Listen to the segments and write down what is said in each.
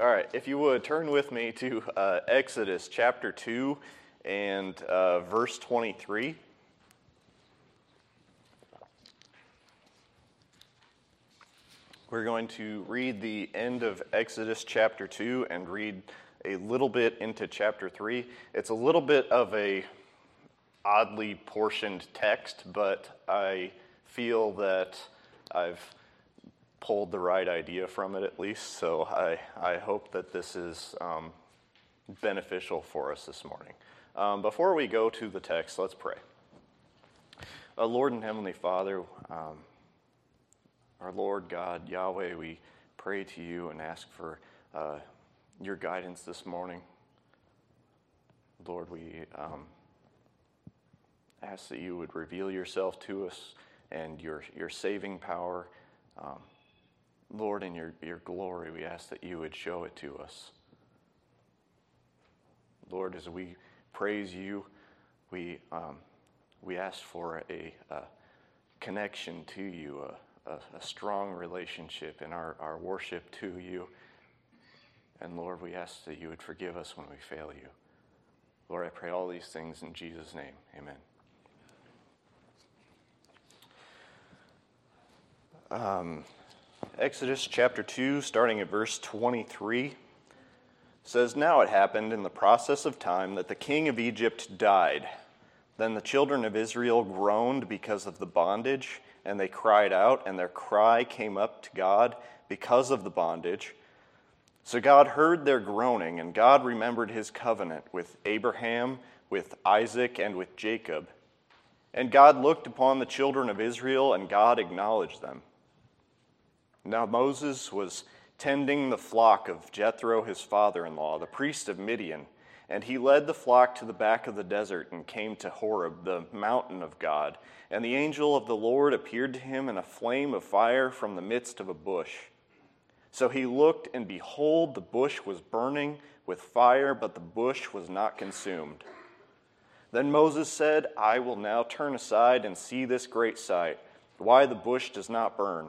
All right, if you would turn with me to uh, Exodus chapter 2 and uh, verse 23. We're going to read the end of Exodus chapter 2 and read a little bit into chapter 3. It's a little bit of a oddly portioned text, but I feel that I've pulled the right idea from it at least. So I, I hope that this is um, beneficial for us this morning. Um, before we go to the text, let's pray. Uh, Lord and Heavenly Father, um, our Lord God, Yahweh, we pray to you and ask for uh, your guidance this morning. Lord, we um, ask that you would reveal yourself to us and your, your saving power. Um, Lord, in your, your glory, we ask that you would show it to us. Lord, as we praise you, we, um, we ask for a, a, connection to you, a, a, a strong relationship in our, our worship to you. And Lord, we ask that you would forgive us when we fail you. Lord, I pray all these things in Jesus' name. Amen. Um, Exodus chapter 2, starting at verse 23, says Now it happened in the process of time that the king of Egypt died. Then the children of Israel groaned because of the bondage, and they cried out, and their cry came up to God because of the bondage. So God heard their groaning, and God remembered his covenant with Abraham, with Isaac, and with Jacob. And God looked upon the children of Israel, and God acknowledged them. Now Moses was tending the flock of Jethro, his father in law, the priest of Midian, and he led the flock to the back of the desert and came to Horeb, the mountain of God. And the angel of the Lord appeared to him in a flame of fire from the midst of a bush. So he looked, and behold, the bush was burning with fire, but the bush was not consumed. Then Moses said, I will now turn aside and see this great sight, why the bush does not burn.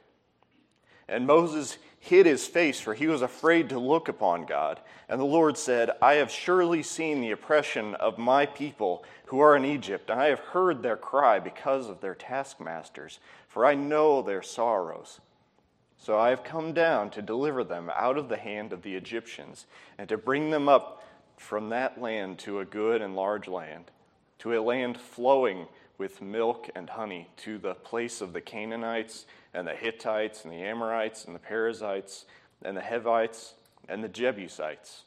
And Moses hid his face, for he was afraid to look upon God. And the Lord said, I have surely seen the oppression of my people who are in Egypt, and I have heard their cry because of their taskmasters, for I know their sorrows. So I have come down to deliver them out of the hand of the Egyptians, and to bring them up from that land to a good and large land, to a land flowing with milk and honey, to the place of the Canaanites and the Hittites and the Amorites and the Perizzites and the Hivites and the Jebusites.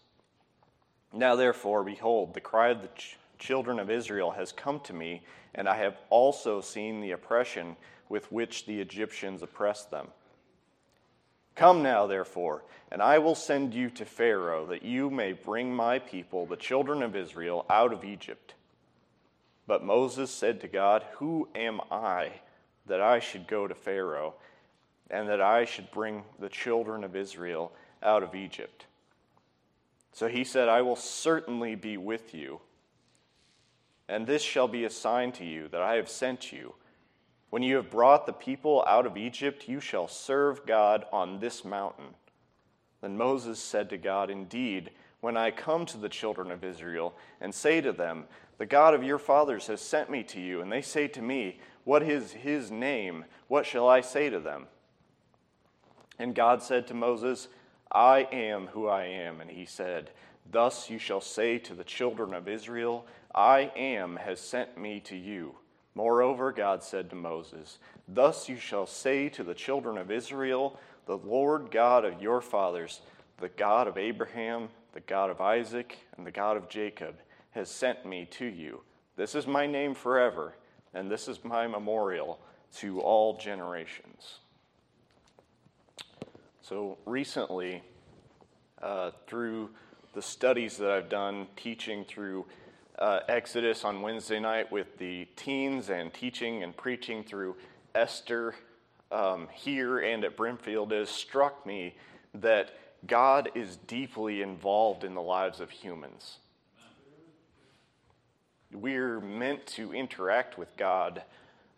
Now, therefore, behold, the cry of the ch- children of Israel has come to me, and I have also seen the oppression with which the Egyptians oppressed them. Come now, therefore, and I will send you to Pharaoh, that you may bring my people, the children of Israel, out of Egypt. But Moses said to God, Who am I? that I should go to Pharaoh and that I should bring the children of Israel out of Egypt. So he said, I will certainly be with you, and this shall be a sign to you that I have sent you. When you have brought the people out of Egypt, you shall serve God on this mountain. Then Moses said to God, Indeed, when I come to the children of Israel and say to them, The God of your fathers has sent me to you, and they say to me, what is his name? What shall I say to them? And God said to Moses, I am who I am. And he said, Thus you shall say to the children of Israel, I am has sent me to you. Moreover, God said to Moses, Thus you shall say to the children of Israel, The Lord God of your fathers, the God of Abraham, the God of Isaac, and the God of Jacob, has sent me to you. This is my name forever and this is my memorial to all generations. So recently, uh, through the studies that I've done teaching through uh, Exodus on Wednesday night with the teens and teaching and preaching through Esther um, here and at Brimfield, has struck me that God is deeply involved in the lives of humans. We're meant to interact with God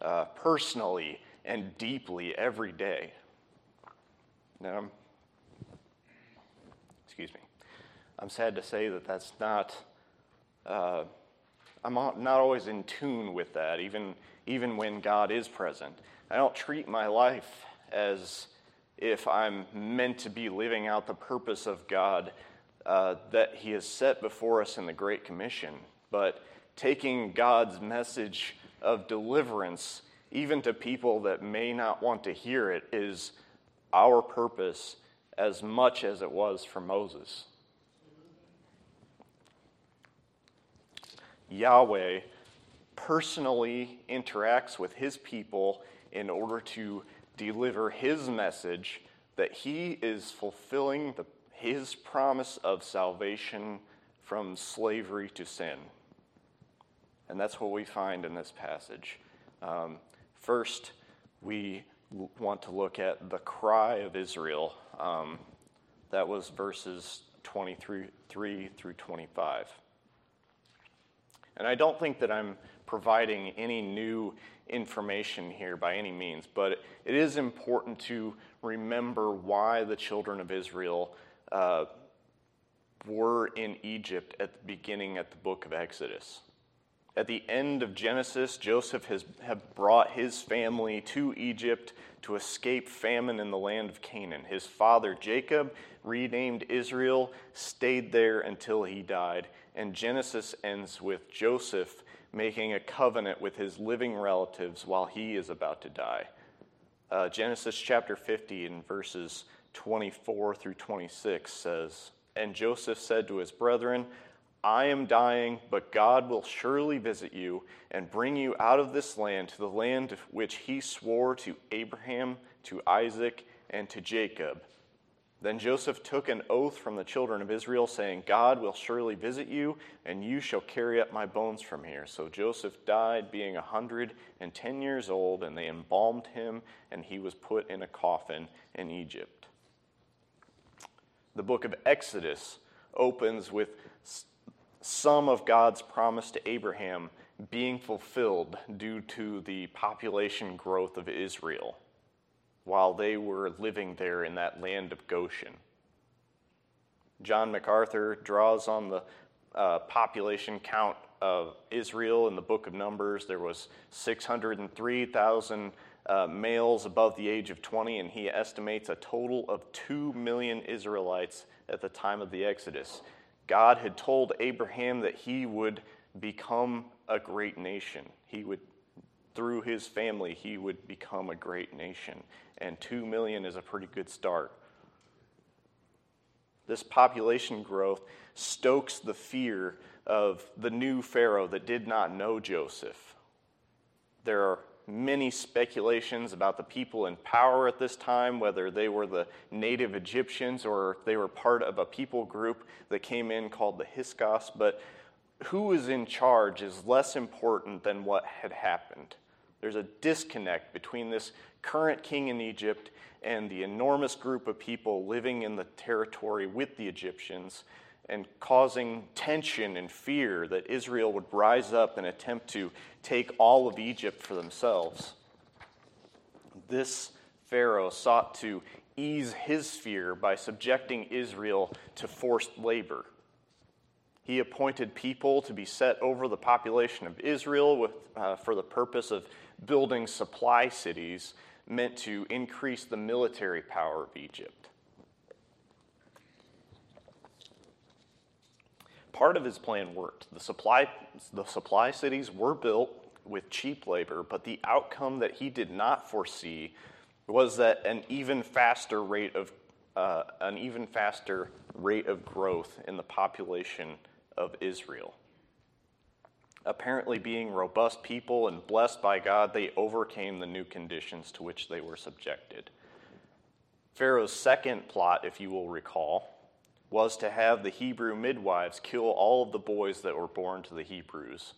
uh, personally and deeply every day. Now, excuse me. I'm sad to say that that's not, uh, I'm not always in tune with that, even, even when God is present. I don't treat my life as if I'm meant to be living out the purpose of God uh, that He has set before us in the Great Commission, but taking God's message of deliverance, even to people that may not want to hear it, is our purpose as much as it was for Moses. Yahweh personally interacts with his people in order to deliver his message that he is fulfilling the, his promise of salvation from slavery to sin. And that's what we find in this passage. Um, first, we want to look at the cry of Israel. Um, that was verses 23 through 25. And I don't think that I'm providing any new information here by any means, but it is important to remember why the children of Israel uh, were in Egypt at the beginning at the book of Exodus. At the end of Genesis, Joseph has have brought his family to Egypt to escape famine in the land of Canaan. His father Jacob, renamed Israel, stayed there until he died. And Genesis ends with Joseph making a covenant with his living relatives while he is about to die. Uh, Genesis chapter 50 in verses 24 through 26 says, And Joseph said to his brethren, I am dying, but God will surely visit you and bring you out of this land to the land which he swore to Abraham, to Isaac, and to Jacob. Then Joseph took an oath from the children of Israel, saying, God will surely visit you, and you shall carry up my bones from here. So Joseph died, being a hundred and ten years old, and they embalmed him, and he was put in a coffin in Egypt. The book of Exodus opens with some of God's promise to Abraham being fulfilled due to the population growth of Israel while they were living there in that land of Goshen. John MacArthur draws on the uh, population count of Israel in the book of Numbers. There was 603,000 uh, males above the age of 20, and he estimates a total of 2 million Israelites at the time of the Exodus. God had told Abraham that he would become a great nation. He would, through his family, he would become a great nation. And two million is a pretty good start. This population growth stokes the fear of the new Pharaoh that did not know Joseph. There are many speculations about the people in power at this time, whether they were the native Egyptians or they were part of a people group that came in called the Hyksos. But who was in charge is less important than what had happened. There's a disconnect between this current king in Egypt and the enormous group of people living in the territory with the Egyptians and causing tension and fear that Israel would rise up and attempt to take all of Egypt for themselves. This Pharaoh sought to ease his fear by subjecting Israel to forced labor. He appointed people to be set over the population of Israel with, uh, for the purpose of building supply cities meant to increase the military power of Egypt. part of his plan worked. The supply, the supply cities were built with cheap labor, but the outcome that he did not foresee was that an even faster rate of uh, an even faster rate of growth in the population of Israel. Apparently, being robust people and blessed by God, they overcame the new conditions to which they were subjected. Pharaoh's second plot, if you will recall, was to have the Hebrew midwives kill all of the boys that were born to the Hebrews.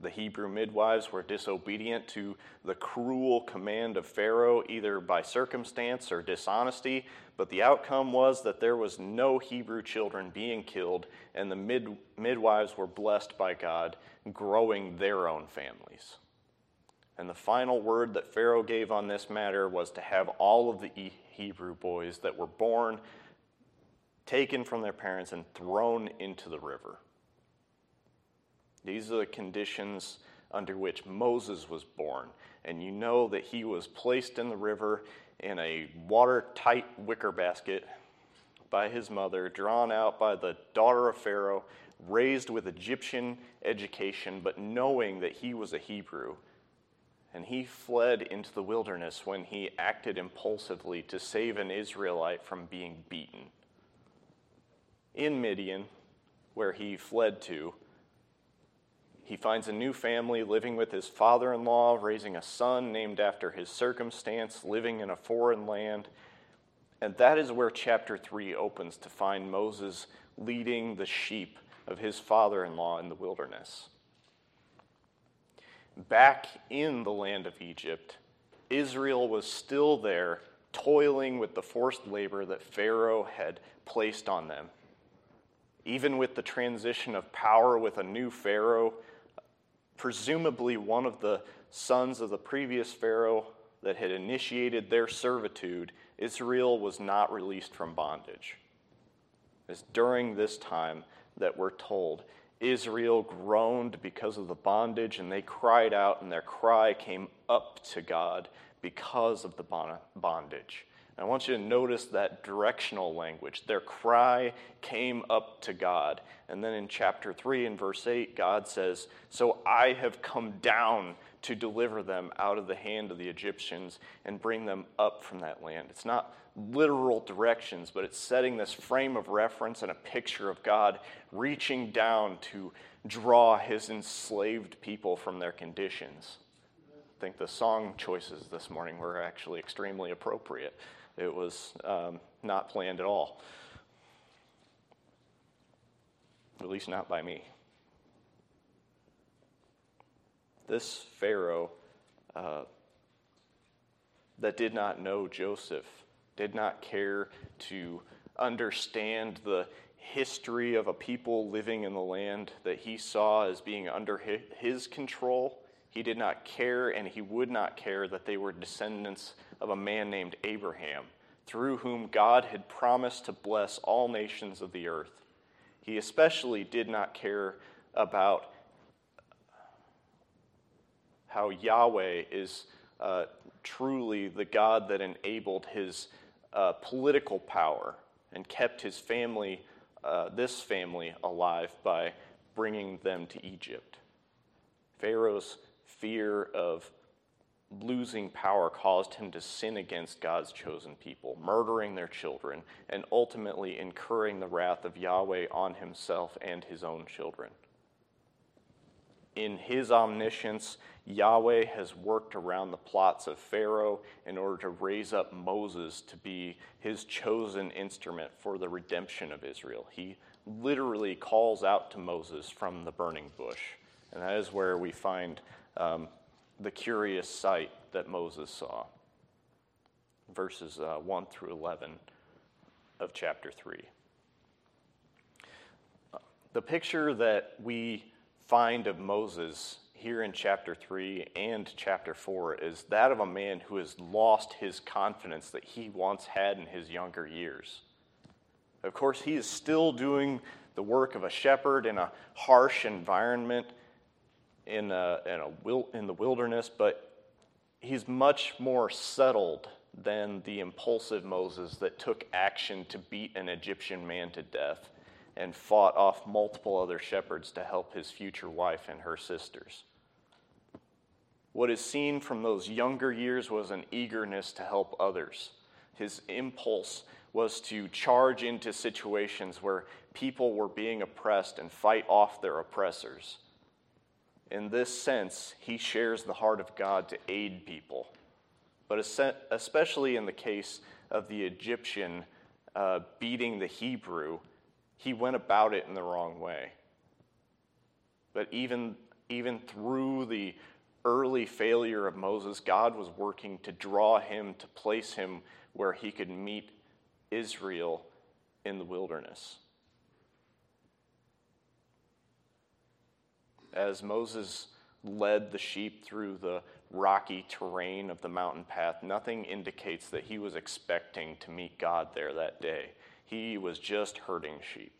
The Hebrew midwives were disobedient to the cruel command of Pharaoh, either by circumstance or dishonesty, but the outcome was that there was no Hebrew children being killed, and the mid- midwives were blessed by God, growing their own families. And the final word that Pharaoh gave on this matter was to have all of the Hebrew boys that were born taken from their parents and thrown into the river. These are the conditions under which Moses was born. And you know that he was placed in the river in a watertight wicker basket by his mother, drawn out by the daughter of Pharaoh, raised with Egyptian education, but knowing that he was a Hebrew. And he fled into the wilderness when he acted impulsively to save an Israelite from being beaten in Midian, where he fled to, he finds a new family living with his father in law, raising a son named after his circumstance, living in a foreign land. And that is where chapter 3 opens to find Moses leading the sheep of his father in law in the wilderness. Back in the land of Egypt, Israel was still there, toiling with the forced labor that Pharaoh had placed on them even with the transition of power with a new Pharaoh, presumably one of the sons of the previous Pharaoh that had initiated their servitude, Israel was not released from bondage. It's during this time that we're told Israel groaned because of the bondage, and they cried out, and their cry came up to God because of the bondage. I want you to notice that directional language. Their cry came up to God. And then in chapter 3 and verse 8, God says, So I have come down to deliver them out of the hand of the Egyptians and bring them up from that land. It's not literal directions, but it's setting this frame of reference and a picture of God reaching down to draw his enslaved people from their conditions. I think the song choices this morning were actually extremely appropriate. It was um, not planned at all, at least not by me. This Pharaoh uh, that did not know Joseph, did not care to understand the history of a people living in the land that he saw as being under his control. He did not care and he would not care that they were descendants of a man named Abraham, through whom God had promised to bless all nations of the earth. He especially did not care about how Yahweh is uh, truly the God that enabled his uh, political power and kept his family, uh, this family, alive by bringing them to Egypt. Pharaoh's fear of losing power caused him to sin against God's chosen people, murdering their children, and ultimately incurring the wrath of Yahweh on himself and his own children. In his omniscience, Yahweh has worked around the plots of Pharaoh in order to raise up Moses to be his chosen instrument for the redemption of Israel. He literally calls out to Moses from the burning bush. And that is where we find um, the curious sight that Moses saw. Verses uh, 1 through 11 of chapter 3. The picture that we find of Moses here in chapter 3 and chapter 4 is that of a man who has lost his confidence that he once had in his younger years. Of course, he is still doing the work of a shepherd in a harsh environment in, a, in, a, in the wilderness, but he's much more settled than the impulsive Moses that took action to beat an Egyptian man to death and fought off multiple other shepherds to help his future wife and her sisters. What is seen from those younger years was an eagerness to help others. His impulse was to charge into situations where people were being oppressed and fight off their oppressors. In this sense, he shares the heart of God to aid people. But especially in the case of the Egyptian uh, beating the Hebrew, he went about it in the wrong way. But even, even through the early failure of Moses, God was working to draw him, to place him where he could meet Israel in the wilderness. As Moses led the sheep through the rocky terrain of the mountain path, nothing indicates that he was expecting to meet God there that day. He was just herding sheep.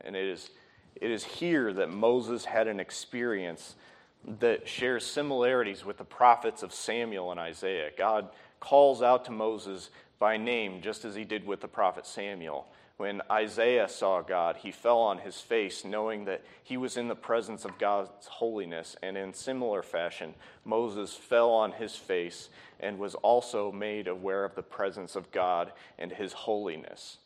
And it is, it is here that Moses had an experience that shares similarities with the prophets of Samuel and Isaiah. God calls out to Moses by name, just as he did with the prophet Samuel. When Isaiah saw God, he fell on his face, knowing that he was in the presence of God's holiness. And in similar fashion, Moses fell on his face and was also made aware of the presence of God and his holiness.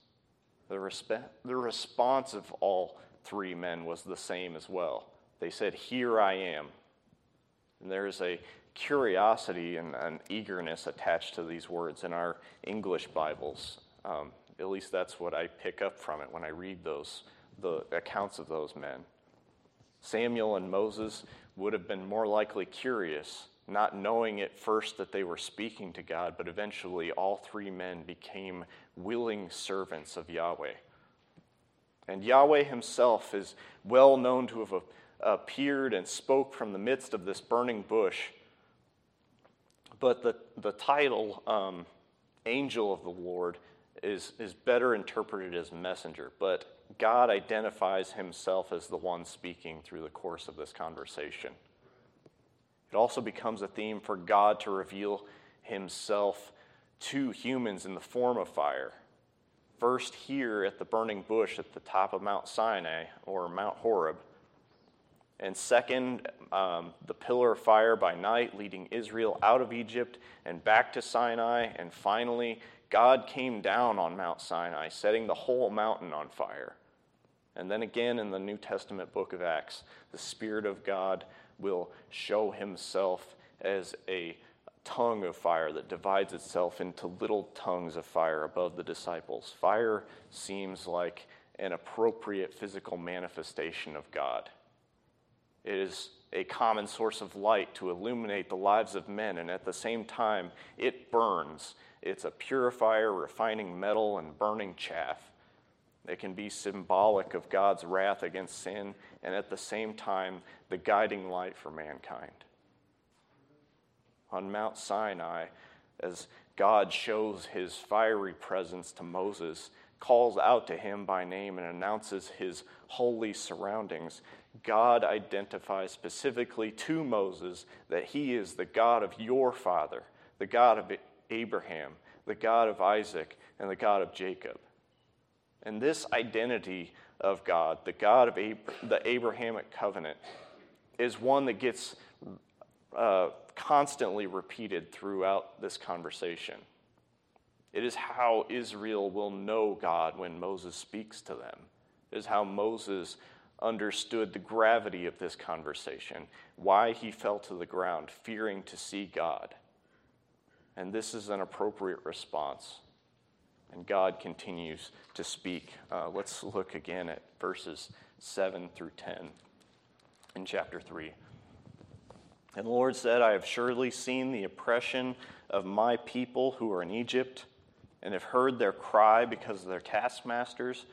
The, resp- the response of all three men was the same as well. They said, Here I am. And there's a curiosity and an eagerness attached to these words in our English Bibles. Um, at least that's what I pick up from it when I read those the accounts of those men. Samuel and Moses would have been more likely curious, not knowing at first that they were speaking to God, but eventually all three men became willing servants of Yahweh. And Yahweh himself is well known to have appeared and spoke from the midst of this burning bush. But the, the title, um, Angel of the Lord, is, is better interpreted as messenger. But God identifies himself as the one speaking through the course of this conversation. It also becomes a theme for God to reveal himself to humans in the form of fire. First, here at the burning bush at the top of Mount Sinai or Mount Horeb and second, um, the pillar of fire by night leading Israel out of Egypt and back to Sinai. And finally, God came down on Mount Sinai, setting the whole mountain on fire. And then again in the New Testament book of Acts, the Spirit of God will show himself as a tongue of fire that divides itself into little tongues of fire above the disciples. Fire seems like an appropriate physical manifestation of God. It is a common source of light to illuminate the lives of men, and at the same time, it burns. It's a purifier, refining metal and burning chaff. It can be symbolic of God's wrath against sin, and at the same time, the guiding light for mankind. On Mount Sinai, as God shows his fiery presence to Moses, calls out to him by name, and announces his holy surroundings, God identifies specifically to Moses that he is the God of your father, the God of Abraham, the God of Isaac, and the God of Jacob. And this identity of God, the God of Ab- the Abrahamic covenant, is one that gets uh, constantly repeated throughout this conversation. It is how Israel will know God when Moses speaks to them. It is how Moses understood the gravity of this conversation, why he fell to the ground, fearing to see God. And this is an appropriate response. And God continues to speak. Uh, let's look again at verses 7 through 10 in chapter 3. And the Lord said, I have surely seen the oppression of my people who are in Egypt, and have heard their cry because of their taskmasters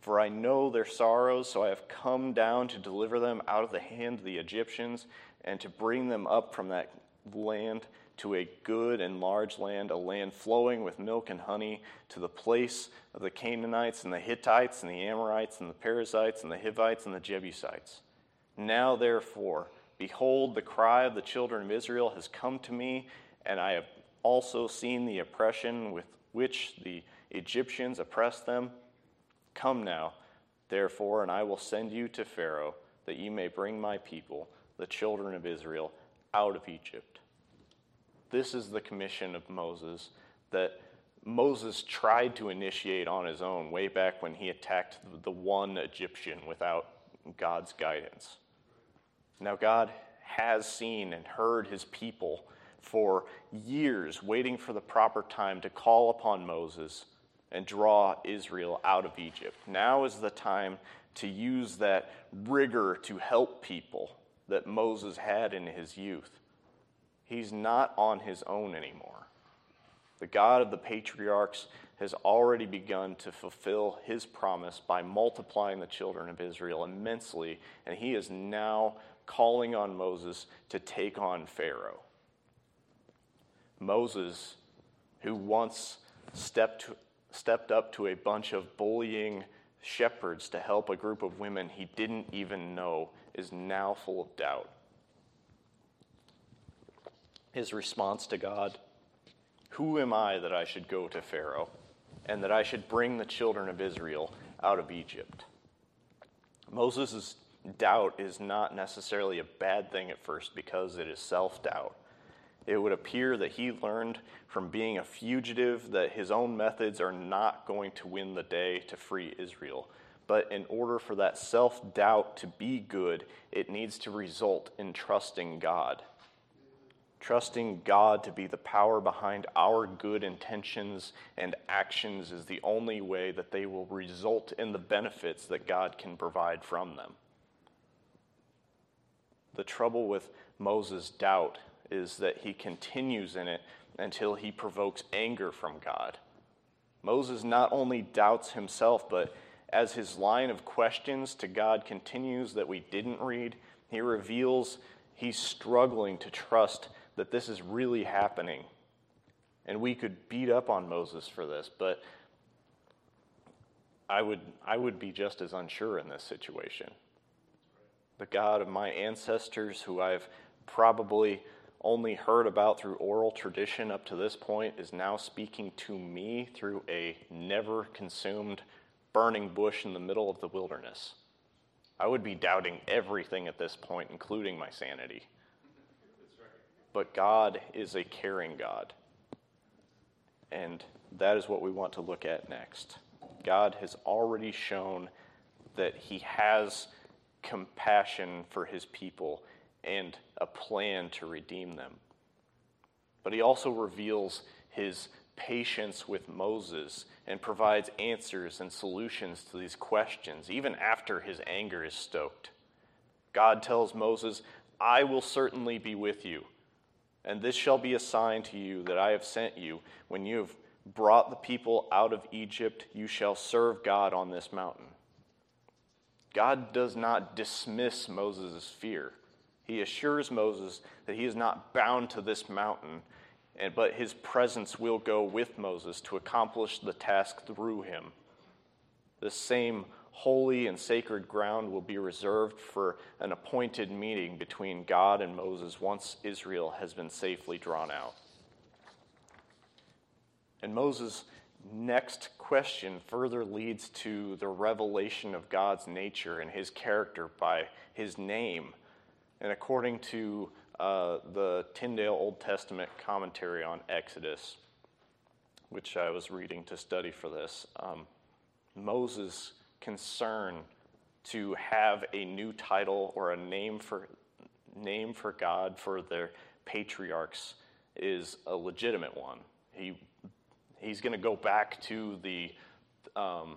for I know their sorrows, so I have come down to deliver them out of the hand of the Egyptians and to bring them up from that land to a good and large land, a land flowing with milk and honey, to the place of the Canaanites and the Hittites and the Amorites and the Perizzites and the Hivites and the Jebusites. Now, therefore, behold, the cry of the children of Israel has come to me, and I have also seen the oppression with which the Egyptians oppressed them. Come now, therefore, and I will send you to Pharaoh, that you may bring my people, the children of Israel, out of Egypt. This is the commission of Moses that Moses tried to initiate on his own way back when he attacked the one Egyptian without God's guidance. Now, God has seen and heard his people for years, waiting for the proper time to call upon Moses and draw Israel out of Egypt. Now is the time to use that rigor to help people that Moses had in his youth. He's not on his own anymore. The God of the patriarchs has already begun to fulfill his promise by multiplying the children of Israel immensely, and he is now calling on Moses to take on Pharaoh. Moses, who once stepped, stepped up to a bunch of bullying shepherds to help a group of women he didn't even know, is now full of doubt. His response to God Who am I that I should go to Pharaoh and that I should bring the children of Israel out of Egypt? Moses' doubt is not necessarily a bad thing at first because it is self doubt. It would appear that he learned from being a fugitive that his own methods are not going to win the day to free Israel. But in order for that self doubt to be good, it needs to result in trusting God. Trusting God to be the power behind our good intentions and actions is the only way that they will result in the benefits that God can provide from them. The trouble with Moses' doubt is that he continues in it until he provokes anger from God. Moses not only doubts himself, but as his line of questions to God continues that we didn't read, he reveals he's struggling to trust that this is really happening. And we could beat up on Moses for this, but I would, I would be just as unsure in this situation. The God of my ancestors, who I've probably only heard about through oral tradition up to this point is now speaking to me through a never consumed burning bush in the middle of the wilderness. I would be doubting everything at this point, including my sanity. But God is a caring God. And that is what we want to look at next. God has already shown that He has compassion for His people and a plan to redeem them. But he also reveals his patience with Moses and provides answers and solutions to these questions, even after his anger is stoked. God tells Moses, I will certainly be with you, and this shall be a sign to you that I have sent you. When you have brought the people out of Egypt, you shall serve God on this mountain. God does not dismiss Moses' fear. He assures Moses that he is not bound to this mountain, but his presence will go with Moses to accomplish the task through him. The same holy and sacred ground will be reserved for an appointed meeting between God and Moses once Israel has been safely drawn out. And Moses' next question further leads to the revelation of God's nature and his character by his name and according to uh, the Tyndale Old Testament commentary on Exodus, which I was reading to study for this, um, Moses' concern to have a new title or a name for name for God for their patriarchs is a legitimate one. He he's going to go back to the um,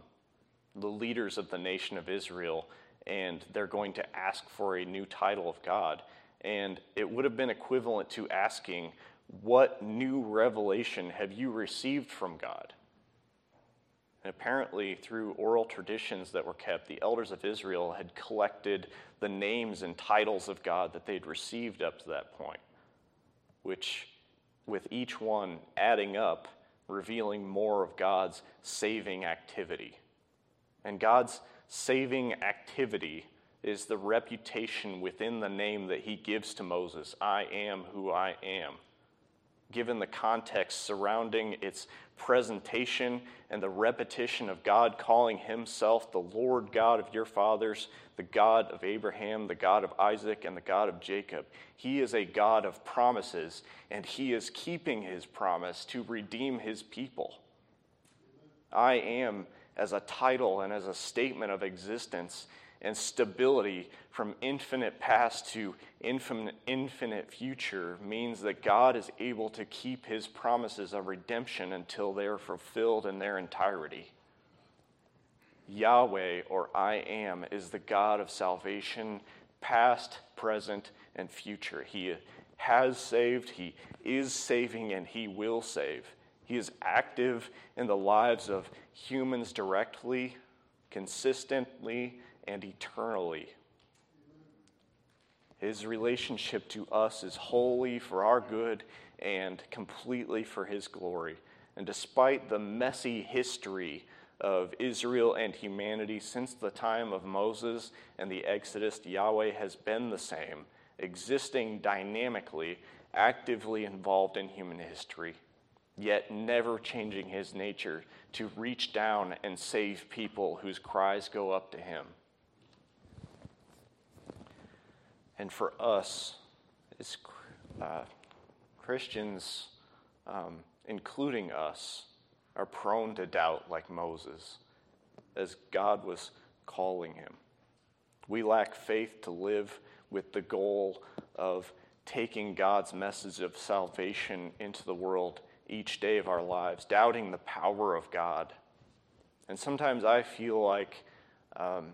the leaders of the nation of Israel and they're going to ask for a new title of God. And it would have been equivalent to asking, What new revelation have you received from God? And apparently, through oral traditions that were kept, the elders of Israel had collected the names and titles of God that they'd received up to that point, which, with each one adding up, revealing more of God's saving activity. And God's saving activity is the reputation within the name that he gives to Moses I am who I am. Given the context surrounding its presentation and the repetition of God calling himself the Lord God of your fathers, the God of Abraham, the God of Isaac, and the God of Jacob, he is a God of promises, and he is keeping his promise to redeem his people. I am as a title and as a statement of existence and stability from infinite past to infinite, infinite future means that God is able to keep his promises of redemption until they are fulfilled in their entirety. Yahweh, or I am, is the God of salvation, past, present, and future. He has saved, He is saving, and He will save. He is active in the lives of humans directly, consistently, and eternally. His relationship to us is wholly for our good and completely for His glory. And despite the messy history of Israel and humanity since the time of Moses and the Exodus, Yahweh has been the same, existing dynamically, actively involved in human history, yet never changing his nature to reach down and save people whose cries go up to him. And for us, as uh, Christians, um, including us, are prone to doubt like Moses, as God was calling him. We lack faith to live with the goal of taking God's message of salvation into the world each day of our lives, doubting the power of God. And sometimes I feel like, um,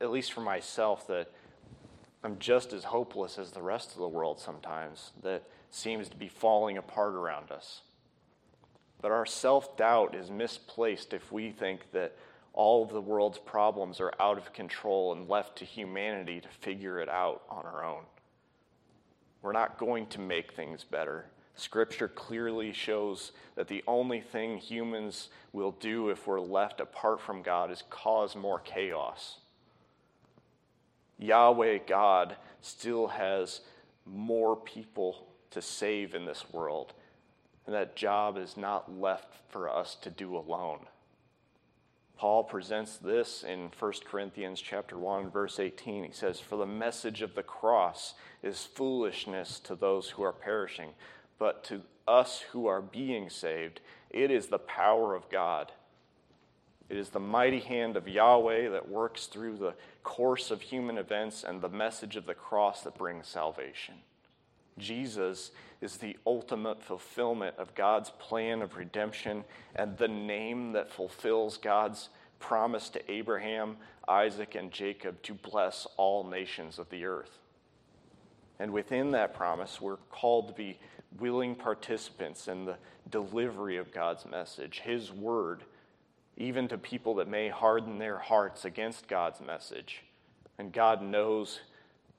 at least for myself, that I'm just as hopeless as the rest of the world sometimes that seems to be falling apart around us. But our self doubt is misplaced if we think that all of the world's problems are out of control and left to humanity to figure it out on our own. We're not going to make things better. Scripture clearly shows that the only thing humans will do if we're left apart from God is cause more chaos. Yahweh God still has more people to save in this world. And that job is not left for us to do alone. Paul presents this in 1 Corinthians chapter 1 verse 18. He says, "For the message of the cross is foolishness to those who are perishing, but to us who are being saved, it is the power of God." It is the mighty hand of Yahweh that works through the course of human events and the message of the cross that brings salvation. Jesus is the ultimate fulfillment of God's plan of redemption and the name that fulfills God's promise to Abraham, Isaac, and Jacob to bless all nations of the earth. And within that promise, we're called to be willing participants in the delivery of God's message, His word, even to people that may harden their hearts against God's message. And God knows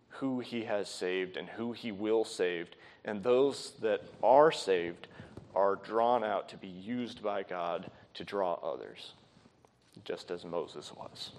who he has saved and who he will save. And those that are saved are drawn out to be used by God to draw others, just as Moses was.